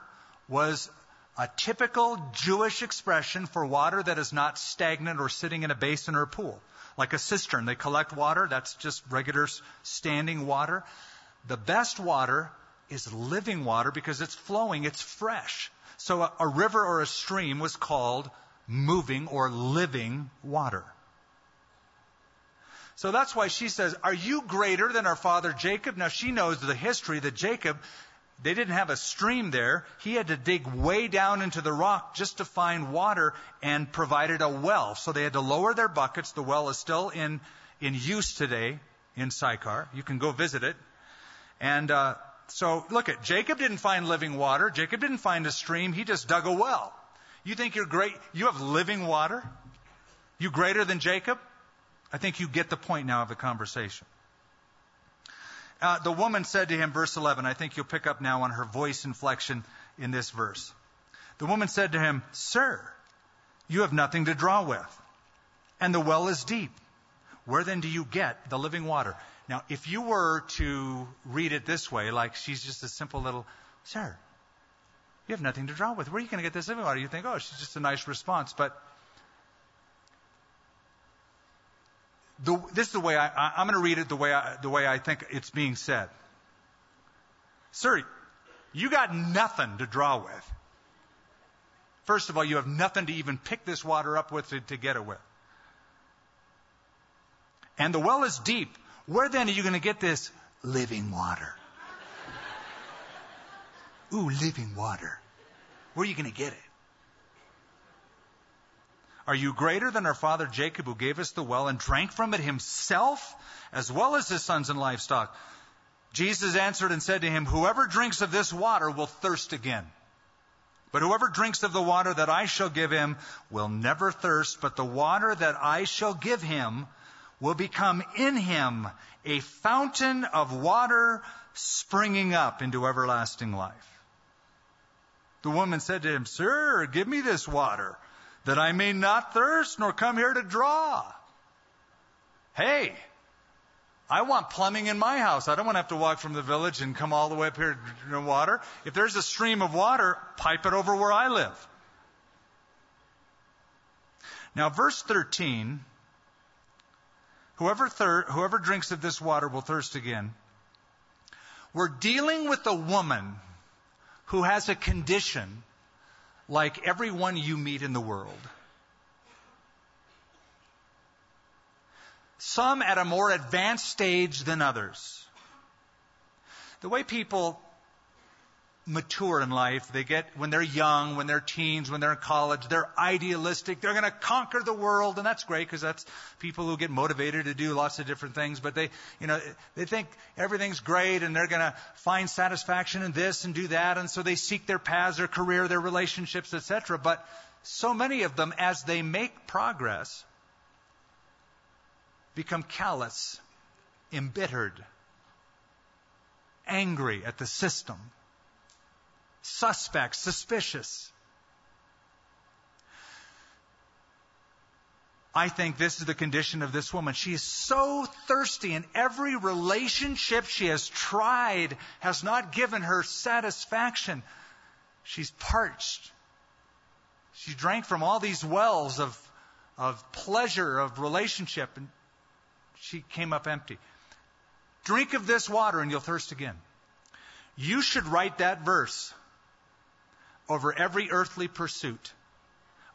was a typical Jewish expression for water that is not stagnant or sitting in a basin or a pool. Like a cistern, they collect water, that's just regular standing water. The best water is living water because it's flowing, it's fresh. So a, a river or a stream was called moving or living water. So that's why she says, Are you greater than our father Jacob? Now she knows the history that Jacob they didn't have a stream there. He had to dig way down into the rock just to find water and provided a well. So they had to lower their buckets. The well is still in, in use today in Sychar. You can go visit it. And uh, So look at Jacob didn't find living water. Jacob didn't find a stream. He just dug a well. You think you're great? You have living water? You greater than Jacob? I think you get the point now of the conversation. Uh, the woman said to him, verse 11, I think you'll pick up now on her voice inflection in this verse. The woman said to him, Sir, you have nothing to draw with, and the well is deep. Where then do you get the living water? Now, if you were to read it this way, like she's just a simple little, Sir, you have nothing to draw with. Where are you going to get this living water? You think, oh, she's just a nice response. But the, this is the way I, am going to read it the way I, the way I think it's being said. Sir, you got nothing to draw with. First of all, you have nothing to even pick this water up with to, to get it with. And the well is deep. Where then are you going to get this living water? Ooh, living water. Where are you going to get it? Are you greater than our father Jacob, who gave us the well and drank from it himself, as well as his sons and livestock? Jesus answered and said to him, Whoever drinks of this water will thirst again. But whoever drinks of the water that I shall give him will never thirst, but the water that I shall give him will become in him a fountain of water springing up into everlasting life. The woman said to him, Sir, give me this water that I may not thirst nor come here to draw. Hey, I want plumbing in my house. I don't want to have to walk from the village and come all the way up here to drink water. If there's a stream of water, pipe it over where I live. Now, verse 13 whoever, thir- whoever drinks of this water will thirst again. We're dealing with a woman who has a condition like everyone you meet in the world. Some at a more advanced stage than others. The way people mature in life, they get, when they're young, when they're teens, when they're in college, they're idealistic. They're going to conquer the world, and that's great because that's people who get motivated to do lots of different things. But they, you know, they think everything's great and they're going to find satisfaction in this and do that, and so they seek their paths, their career, their relationships, etc. But so many of them, as they make progress, become callous, embittered, angry at the system, suspect, suspicious. I think this is the condition of this woman. She is so thirsty, and every relationship she has tried has not given her satisfaction. She's parched. She drank from all these wells of, of pleasure, of relationship, and she came up empty. Drink of this water and you'll thirst again. You should write that verse over every earthly pursuit,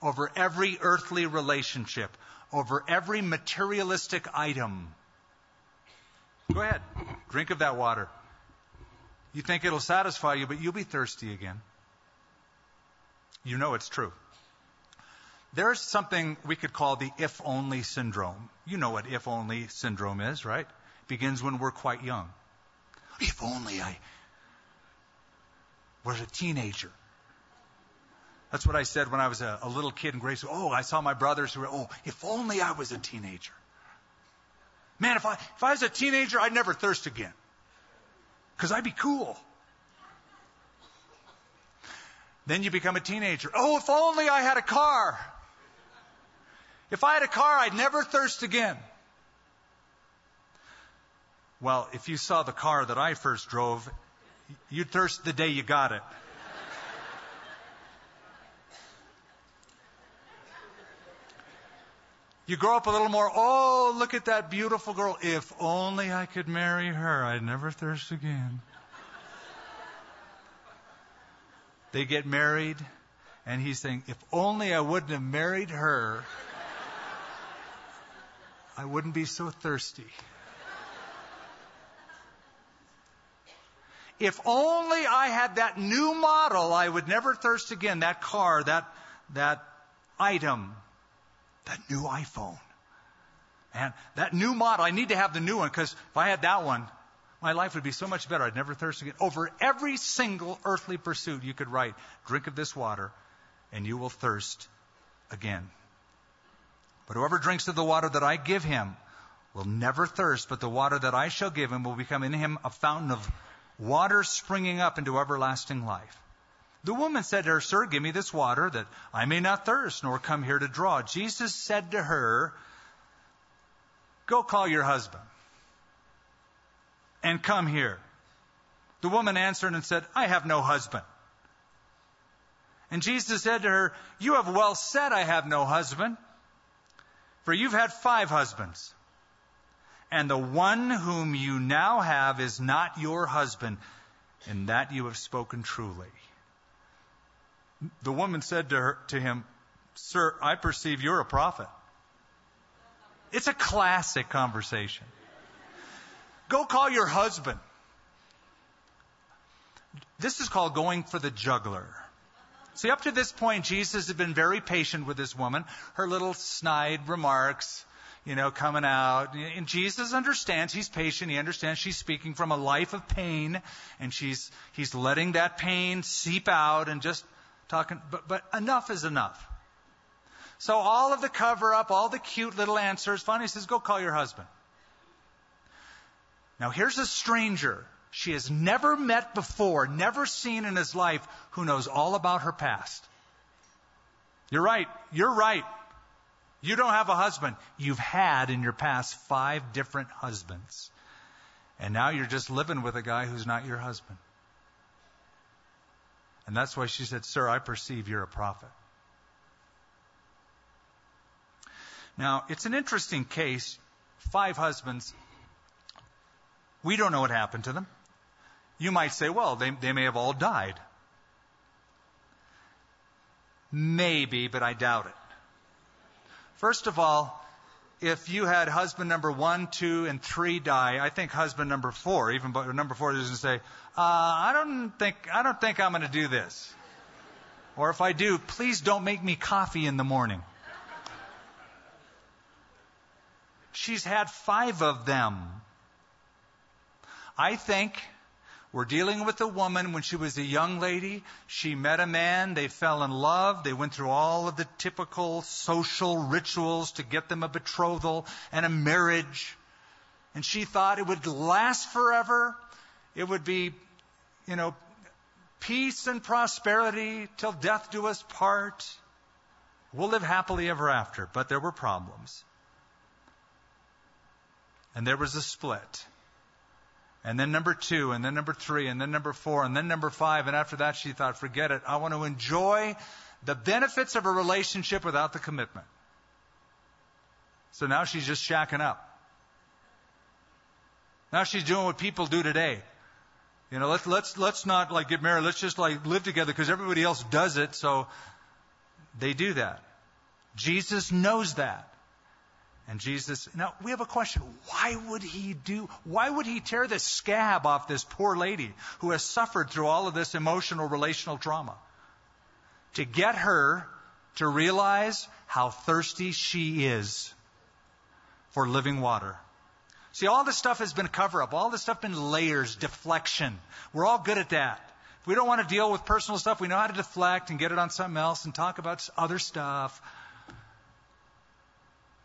over every earthly relationship, over every materialistic item. Go ahead, drink of that water. You think it'll satisfy you, but you'll be thirsty again. You know it's true. There's something we could call the if only syndrome. You know what if only syndrome is, right? It begins when we're quite young. If only I was a teenager. That's what I said when I was a, a little kid in grade school. Oh, I saw my brothers who were, oh, if only I was a teenager. Man, if I, if I was a teenager, I'd never thirst again. Because I'd be cool. Then you become a teenager. Oh, if only I had a car. If I had a car, I'd never thirst again. Well, if you saw the car that I first drove, you'd thirst the day you got it. You grow up a little more, oh, look at that beautiful girl. If only I could marry her, I'd never thirst again. they get married, and he's saying, if only I wouldn't have married her, I wouldn't be so thirsty. If only I had that new model, I would never thirst again. That car, that, that item, that new iPhone. And that new model, I need to have the new one because if I had that one, My life would be so much better. I'd never thirst again. Over every single earthly pursuit, you could write, Drink of this water, and you will thirst again. But whoever drinks of the water that I give him will never thirst, but the water that I shall give him will become in him a fountain of water springing up into everlasting life. The woman said to her, Sir, give me this water that I may not thirst, nor come here to draw. Jesus said to her, Go call your husband and come here. The woman answered and said, I have no husband. And Jesus said to her, You have well said, I have no husband, for you've had five husbands. And the one whom you now have is not your husband, and that you have spoken truly. The woman said to, her, to him, Sir, I perceive you're a prophet. It's a classic conversation. Go call your husband. This is called going for the juggler. See, up to this point, Jesus had been very patient with this woman. Her little snide remarks, you know, coming out. And Jesus understands. He's patient. He understands she's speaking from a life of pain, and she's he's letting that pain seep out and just talking. But but enough is enough. So all of the cover up, all the cute little answers. Finally, says, "Go call your husband." Now here's a stranger she has never met before, never seen in his life, who knows all about her past. You're right. You're right. You don't have a husband. You've had in your past five different husbands. And now you're just living with a guy who's not your husband. And that's why she said, Sir, I perceive you're a prophet. Now, it's an interesting case. Five husbands. We don't know what happened to them. You might say, well, they, they may have all died. Maybe, but I doubt it. First of all, if you had husband number one, two, and three die, I think husband number four, even number four, to say, uh, "I don't think I don't think I'm going to do this." Or if I do, please don't make me coffee in the morning. She's had five of them. I think we're dealing with a woman when she was a young lady. She met a man. They fell in love. They went through all of the typical social rituals to get them a betrothal and a marriage. And she thought it would last forever. It would be, you know, peace and prosperity till death do us part. We'll live happily ever after. But there were problems. And there was a split and then number two, and then number three, and then number four, and then number five. And after that, she thought, forget it. I want to enjoy the benefits of a relationship without the commitment. So now she's just shacking up. Now she's doing what people do today. You know, let's let's let's not like get married. Let's just like live together because everybody else does it. So they do that. Jesus knows that. And Jesus, now we have a question. Why would he do, why would he tear the scab off this poor lady who has suffered through all of this emotional, relational trauma? To get her to realize how thirsty she is for living water. See, all this stuff has been cover up. All this stuff been layers, deflection. We're all good at that. If we don't want to deal with personal stuff, we know how to deflect and get it on something else and talk about other stuff.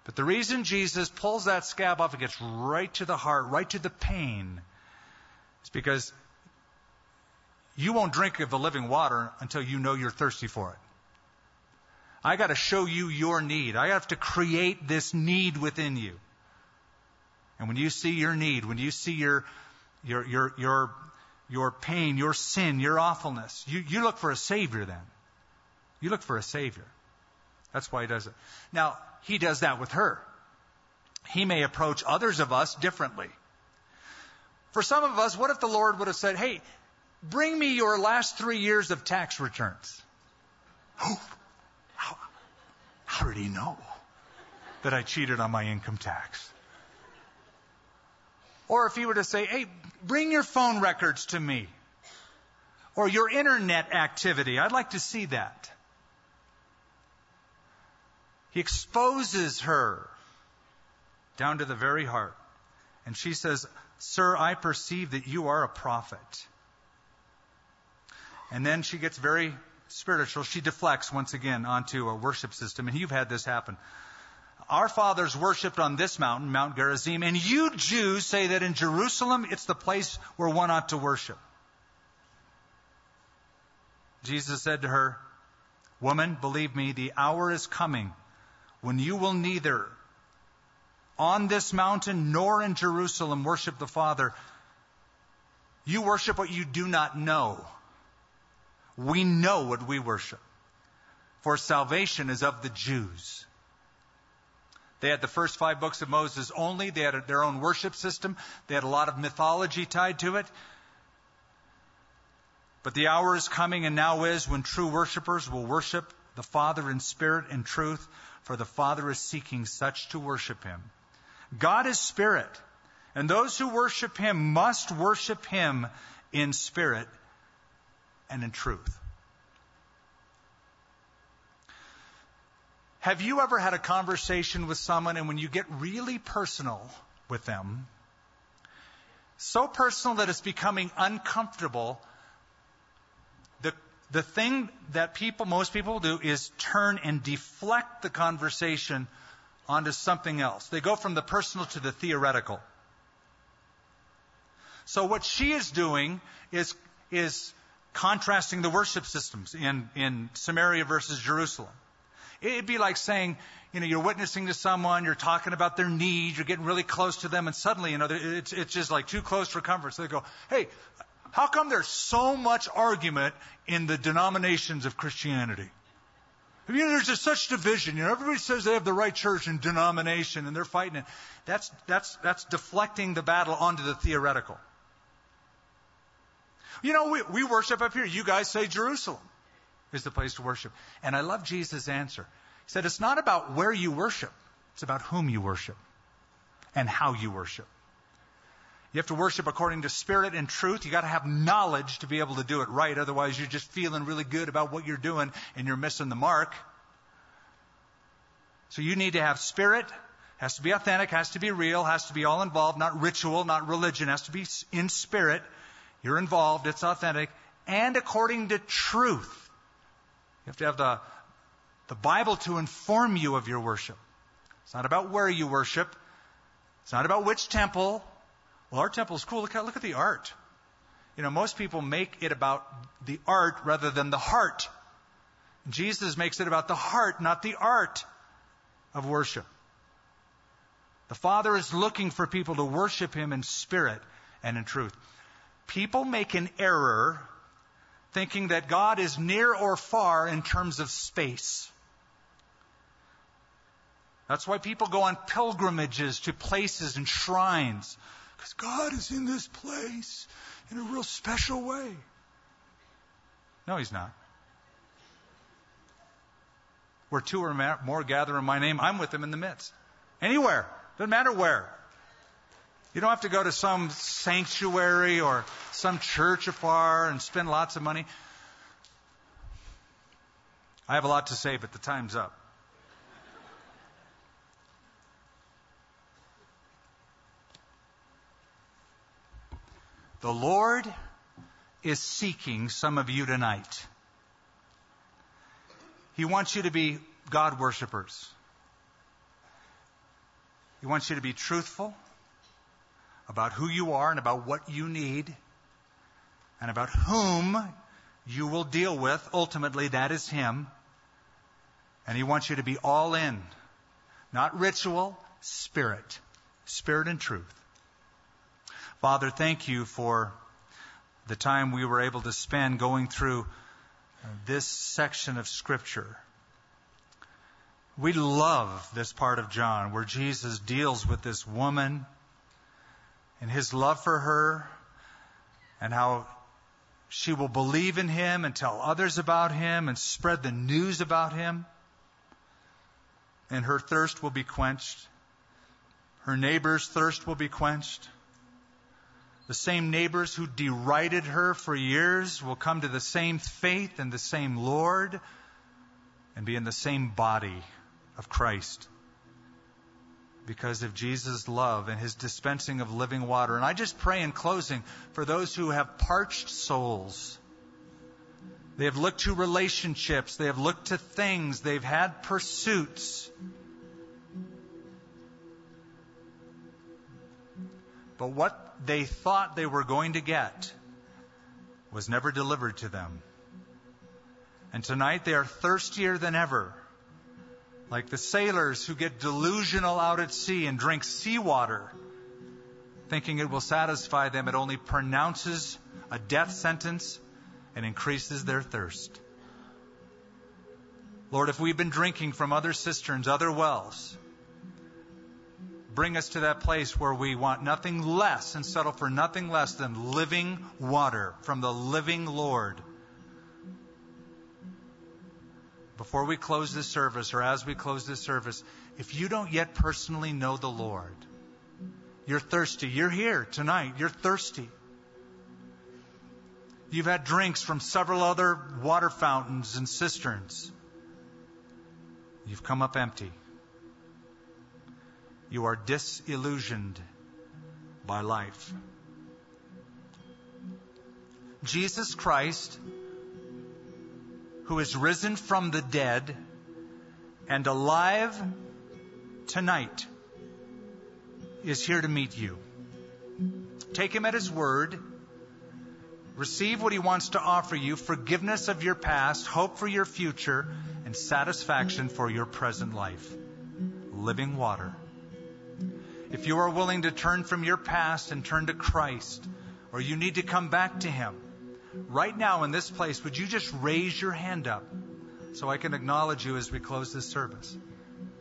But the reason Jesus pulls that scab off and gets right to the heart, right to the pain, is because you won't drink of the living water until you know you're thirsty for it. I got to show you your need. I have to create this need within you. And when you see your need, when you see your your your your your pain, your sin, your awfulness, you, you look for a savior then. You look for a savior. That's why he does it. Now, he does that with her. He may approach others of us differently. For some of us, what if the Lord would have said, Hey, bring me your last three years of tax returns? Oh, how, how did he know that I cheated on my income tax? Or if he were to say, Hey, bring your phone records to me. Or your internet activity. I'd like to see that. He exposes her down to the very heart. And she says, Sir, I perceive that you are a prophet. And then she gets very spiritual. She deflects once again onto a worship system, and you've had this happen. Our fathers worshipped on this mountain, Mount Gerizim, and you Jews say that in Jerusalem it's the place where one ought to worship. Jesus said to her, Woman, believe me, the hour is coming when you will neither on this mountain nor in Jerusalem worship the Father. You worship what you do not know. We know what we worship. For salvation is of the Jews. They had the first five books of Moses only. They had their own worship system. They had a lot of mythology tied to it. But the hour is coming and now is when true worshippers will worship the Father in spirit and truth, for the Father is seeking such to worship him. God is spirit, and those who worship him must worship him in spirit and in truth. Have you ever had a conversation with someone and when you get really personal with them, so personal that it's becoming uncomfortable, the, thing that people, most people do is turn and deflect the conversation onto something else. They go from the personal to the theoretical. So what she is doing is, is contrasting the worship systems in, in Samaria versus Jerusalem. It'd be like saying, you know, you're witnessing to someone, you're talking about their needs, you're getting really close to them, and suddenly, you know, it's, it's just like too close for comfort. So they go, hey, how come there's so much argument in the denominations of Christianity? I mean, there's just such division. You know, everybody says they have the right church and denomination, and they're fighting it. That's that's that's deflecting the battle onto the theoretical. You know, we, we worship up here. You guys say Jerusalem is the place to worship. And I love Jesus' answer. He said, It's not about where you worship, it's about whom you worship and how you worship. You have to worship according to spirit and truth. You got to have knowledge to be able to do it right. Otherwise, you're just feeling really good about what you're doing and you're missing the mark. So you need to have spirit, has to be authentic, has to be real, has to be all involved, not ritual, not religion, has to be in spirit. You're involved, it's authentic, and according to truth. You have to have the, the Bible to inform you of your worship. It's not about where you worship. It's not about which temple. Well, our temple is cool. Look at, look at the art. You know, most people make it about the art rather than the heart. Jesus makes it about the heart, not the art of worship. The Father is looking for people to worship Him in spirit and in truth. People make an error thinking that God is near or far in terms of space. That's why people go on pilgrimages to places and shrines. Because God is in this place in a real special way. No, He's not. Where two or more gather in my name, I'm with them in the midst. Anywhere. Doesn't matter where. You don't have to go to some sanctuary or some church afar and spend lots of money. I have a lot to say, but the time's up. The Lord is seeking some of you tonight. He wants you to be God worshippers. He wants you to be truthful about who you are and about what you need and about whom you will deal with. Ultimately, that is Him. And He wants you to be all in. Not ritual, spirit. Spirit and truth. Father, thank you for the time we were able to spend going through this section of Scripture. We love this part of John where Jesus deals with this woman and his love for her and how she will believe in him and tell others about him and spread the news about him. And her thirst will be quenched. Her neighbor's thirst will be quenched. The same neighbors who derided her for years will come to the same faith and the same Lord and be in the same body of Christ. because of Jesus' love and his dispensing of living water. And I just pray in closing for those who have parched souls. They have looked to relationships, they have looked to things, they've had pursuits. But what they thought they were going to get was never delivered to them. And tonight they are thirstier than ever like the sailors who get delusional out at sea and drink seawater, thinking it will satisfy them. It only pronounces a death sentence and increases their thirst. Lord, if we've been drinking from other cisterns, other wells, bring us to that place where we want nothing less and settle for nothing less than living water from the living Lord. before we close this service or as we close this service, if you don't yet personally know the Lord, you're thirsty. You're here tonight. You're thirsty. You've had drinks from several other water fountains and cisterns. You've come up empty. You are disillusioned by life. Jesus Christ who is risen from the dead and alive tonight is here to meet you. Take him at his word. Receive what he wants to offer you forgiveness of your past, hope for your future, and satisfaction for your present life. Living water. If you are willing to turn from your past and turn to Christ, or you need to come back to him, right now in this place, would you just raise your hand up so I can acknowledge you as we close this service?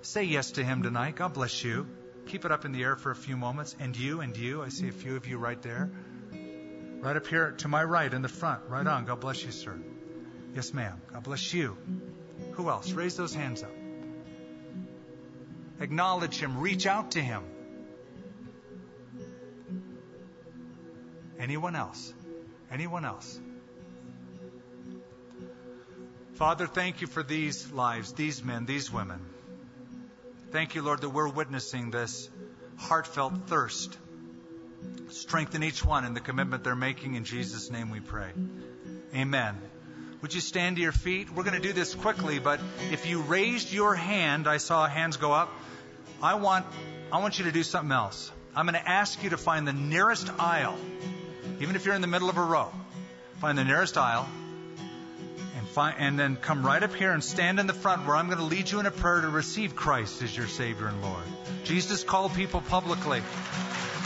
Say yes to Him tonight. God bless you. Keep it up in the air for a few moments. And you, and you. I see a few of you right there. Right up here to my right in the front. Right on. God bless you, sir. Yes, ma'am. God bless you. Who else? Raise those hands up. Acknowledge Him. Reach out to Him. Anyone else? Anyone else? Father, thank you for these lives, these men, these women. Thank you, Lord, that we're witnessing this heartfelt thirst. Strengthen each one in the commitment they're making. In Jesus' name we pray. Amen. Would you stand to your feet? We're going to do this quickly, but if you raised your hand, I saw hands go up. I want, I want you to do something else. I'm going to ask you to find the nearest aisle even if you're in the middle of a row, find the nearest aisle and find, and then come right up here and stand in the front where I'm going to lead you in a prayer to receive Christ as your Savior and Lord. Jesus called people publicly.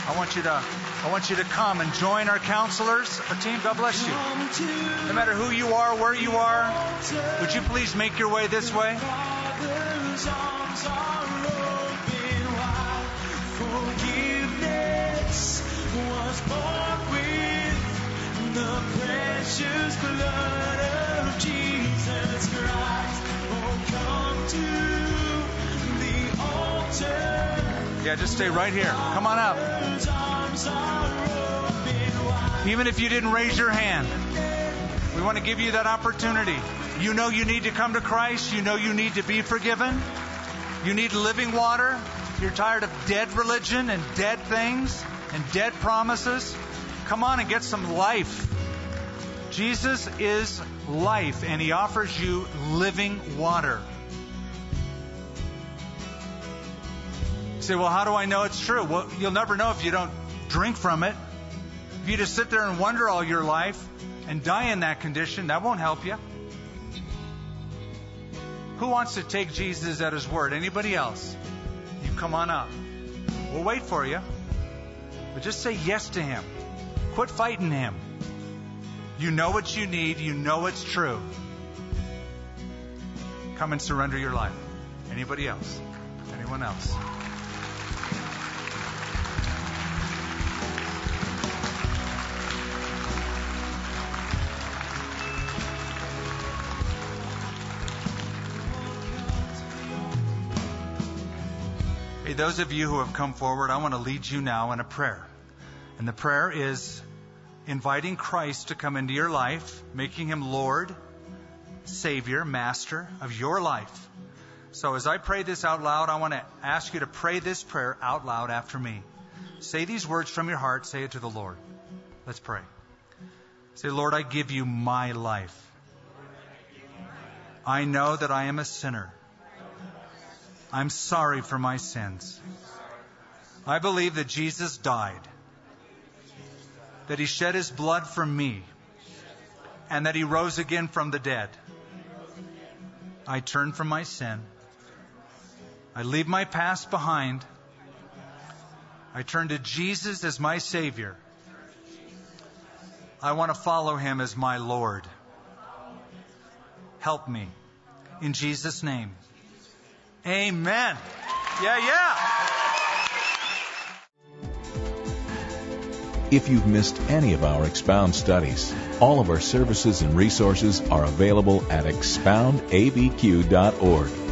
I want you to I want you to come and join our counselors, our team. God bless you. No matter who you are, where you are, would you please make your way this way? was born the precious blood of Jesus Christ. Oh, come to the altar. Yeah, just stay right here. Come on up. Even if you didn't raise your hand, we want to give you that opportunity. You know you need to come to Christ. You know you need to be forgiven. You need living water. You're tired of dead religion and dead things and dead promises. Come on and get some life. Jesus is life, and He offers you living water. You say, well, how do I know it's true? Well, you'll never know if you don't drink from it. If you just sit there and wonder all your life and die in that condition, that won't help you. Who wants to take Jesus at His word? Anybody else? You come on up. We'll wait for you. But just say yes to Him. Quit fighting him. You know what you need, you know it's true. Come and surrender your life. Anybody else? Anyone else? Hey, those of you who have come forward, I want to lead you now in a prayer. And the prayer is inviting Christ to come into your life, making him Lord, Savior, Master of your life, So as I pray this out loud, I want to ask you to pray this prayer out loud after me. Say these words from your heart. Say it to the Lord. Let's pray. Say, Lord, I give you my life. I know that I am a sinner. I'm sorry for my sins. I believe that Jesus died, that he shed his blood for me, and that he rose again from the dead. I turn from my sin. I leave my past behind. I turn to Jesus as my Savior. I want to follow him as my Lord. Help me. In Jesus' name. Amen. Yeah, yeah. If you've missed any of our Expound studies, all of our services and resources are available at expoundabq.org.